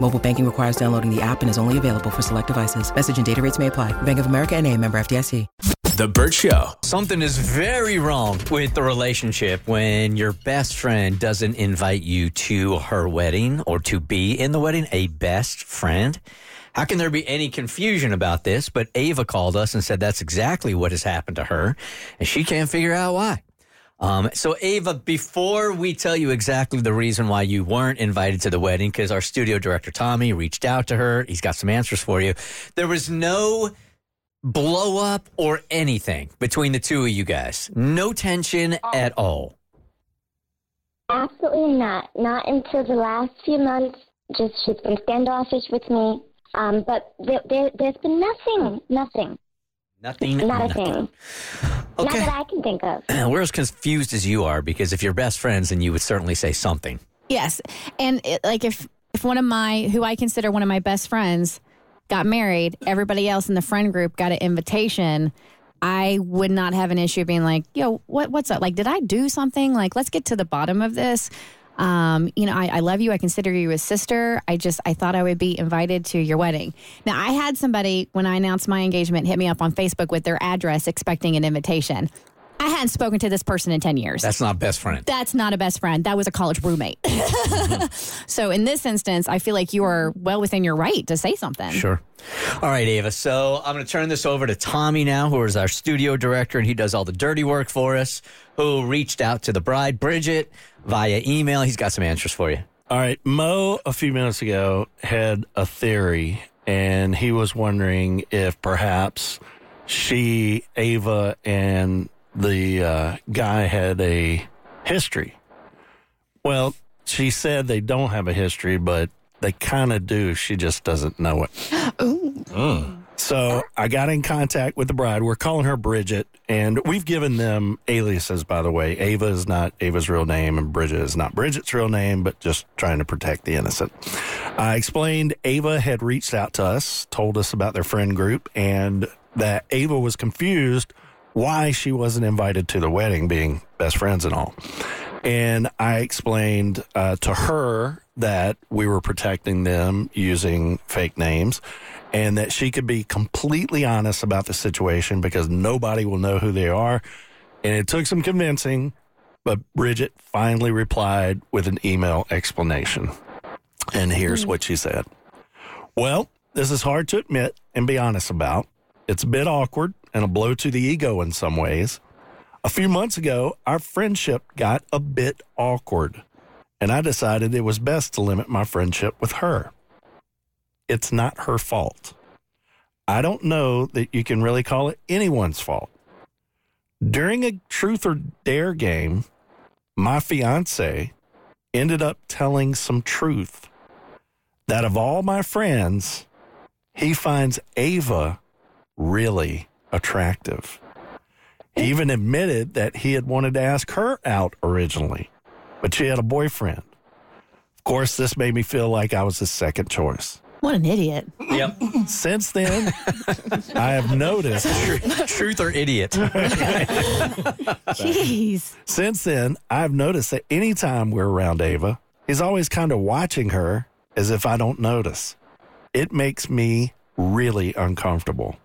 Mobile banking requires downloading the app and is only available for select devices. Message and data rates may apply. Bank of America and a member FDIC. The Burt Show. Something is very wrong with the relationship when your best friend doesn't invite you to her wedding or to be in the wedding, a best friend. How can there be any confusion about this? But Ava called us and said that's exactly what has happened to her, and she can't figure out why. Um, so, Ava, before we tell you exactly the reason why you weren't invited to the wedding, because our studio director Tommy reached out to her, he's got some answers for you. There was no blow up or anything between the two of you guys. No tension at all. Absolutely not. Not until the last few months. Just she's been standoffish with me. Um, but there, there, there's been nothing, nothing, Nothing. not a nothing. Thing. Not that I can think of. We're as confused as you are because if you're best friends, then you would certainly say something. Yes, and it, like if if one of my who I consider one of my best friends got married, everybody else in the friend group got an invitation. I would not have an issue being like, "Yo, what what's up? Like, did I do something? Like, let's get to the bottom of this." Um, you know, I, I love you. I consider you a sister. I just I thought I would be invited to your wedding. Now, I had somebody when I announced my engagement hit me up on Facebook with their address, expecting an invitation. I hadn't spoken to this person in ten years That's not best friend. that's not a best friend. That was a college roommate. so in this instance, I feel like you are well within your right to say something. Sure. All right, Ava. So I'm going to turn this over to Tommy now, who is our studio director, and he does all the dirty work for us, who reached out to the bride, Bridget, via email. He's got some answers for you. All right, Mo a few minutes ago had a theory, and he was wondering if perhaps she, Ava, and the uh, guy had a history. Well, she said they don't have a history, but they kind of do. She just doesn't know it. Ooh. So I got in contact with the bride. We're calling her Bridget, and we've given them aliases, by the way. Ava is not Ava's real name, and Bridget is not Bridget's real name, but just trying to protect the innocent. I explained Ava had reached out to us, told us about their friend group, and that Ava was confused why she wasn't invited to the wedding, being best friends and all. And I explained uh, to her that we were protecting them using fake names and that she could be completely honest about the situation because nobody will know who they are. And it took some convincing, but Bridget finally replied with an email explanation. And here's what she said Well, this is hard to admit and be honest about. It's a bit awkward and a blow to the ego in some ways. A few months ago, our friendship got a bit awkward, and I decided it was best to limit my friendship with her. It's not her fault. I don't know that you can really call it anyone's fault. During a truth or dare game, my fiance ended up telling some truth that of all my friends, he finds Ava really attractive. He even admitted that he had wanted to ask her out originally, but she had a boyfriend. Of course, this made me feel like I was his second choice. What an idiot. Yep. Since then, I have noticed. Truth or idiot. Jeez. Since then, I've noticed that anytime we're around Ava, he's always kind of watching her as if I don't notice. It makes me really uncomfortable.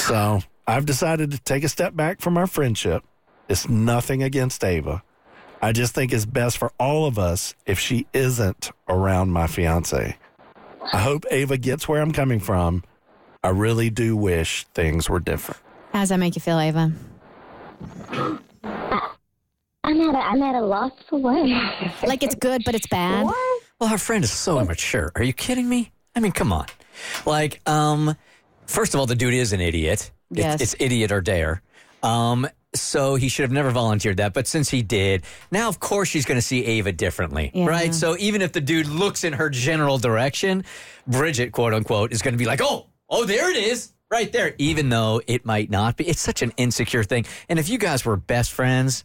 So I've decided to take a step back from our friendship. It's nothing against Ava. I just think it's best for all of us if she isn't around my fiance. I hope Ava gets where I'm coming from. I really do wish things were different. How does that make you feel, Ava? I'm I'm at a, I'm at a loss for words. Like it's good, but it's bad. What? Well, her friend is so immature. Are you kidding me? I mean, come on. Like, um, first of all, the dude is an idiot. It's- Yes. It's, idiot or dare. Um, so he should have never volunteered that. But since he did, now of course she's going to see Ava differently, Yeah. right? So even if the dude looks in her general direction, Bridget, quote unquote, is going to be like, oh, oh, there it is. Right there, even though it might not be. It's such an insecure thing. And if you guys were best friends,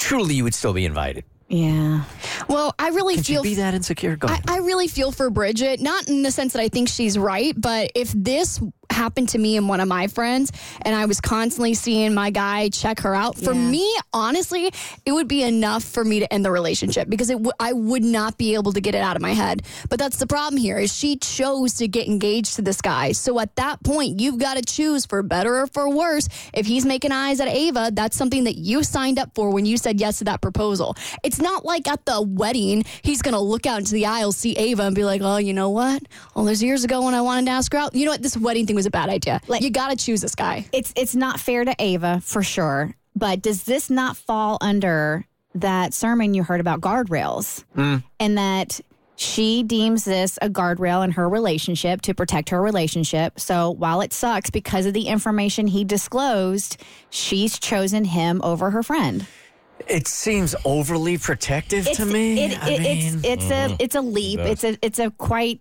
truly you would still be invited. Yeah. Well, I really Could you feel be that insecure? Go I. I really feel for Bridget, not in the sense that I think she's right, but if this happened to me and one of my friends, and I was constantly seeing my guy check her out, for Yeah. me, honestly, it would be enough for me to end the relationship because it w- I would not be able to get it out of my head. But that's the problem here is she chose to get engaged to this guy. So at that point, you've got to choose for better or for worse. If he's making eyes at Ava, that's something that you signed up for when you said yes to that proposal. It's not like at the wedding, he's going to look out into the aisle, see Ava, and be like, oh, you know what? All those years ago when I wanted to ask her out, you know what? This wedding thing was a bad idea. Like- you got to choose this guy. It's it's not fair to Ava for sure. But does this not fall under that sermon you heard about guardrails? Mm. And that she deems this a guardrail in her relationship to protect her relationship. So while it sucks because of the information he disclosed, she's chosen him over her friend. It seems overly protective to me. It, I mean, it's it's a mm. it's a leap. It's a it's a quite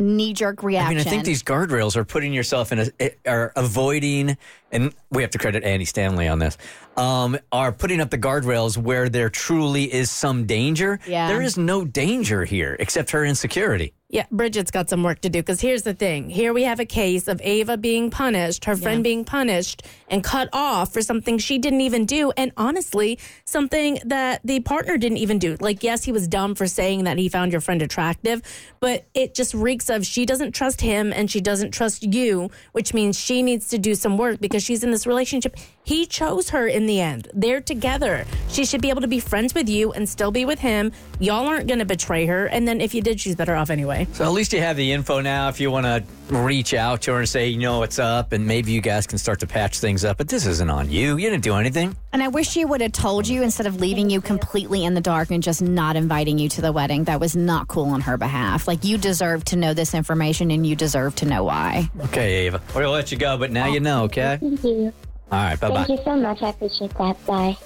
knee jerk reaction. I mean, I think these guardrails are putting yourself in a eh, are avoiding, and we have to credit Andy Stanley on this. Um, are putting up the guardrails where there truly is some danger. Yeah. there is no danger here except her insecurity. Yeah, Bridget's got some work to do because here's the thing. Here we have a case of Ava being punished, her friend being punished and cut off for something she didn't even do. And honestly, something that the partner didn't even do. Like, yes, he was dumb for saying that he found your friend attractive, but it just reeks of she doesn't trust him and she doesn't trust you, which means she needs to do some work because she's in this relationship. He chose her in the end. They're together. She should be able to be friends with you and still be with him. Y'all aren't going to betray her. And then if you did, she's better off anyway. So at least you have the info now. If you want to reach out to her and say, you know what's up, and maybe you guys can start to patch things up. But this isn't on you. You didn't do anything. And I wish she would have told you instead of leaving you completely in the dark and just not inviting you to the wedding. That was not cool on her behalf. Like you deserve to know this information and you deserve to know why. Okay, Ava. we're gonna let you go, but now you know. Okay. Thank you. All right. Bye bye. Thank you so much. I appreciate that. Bye.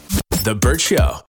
The Burt Show.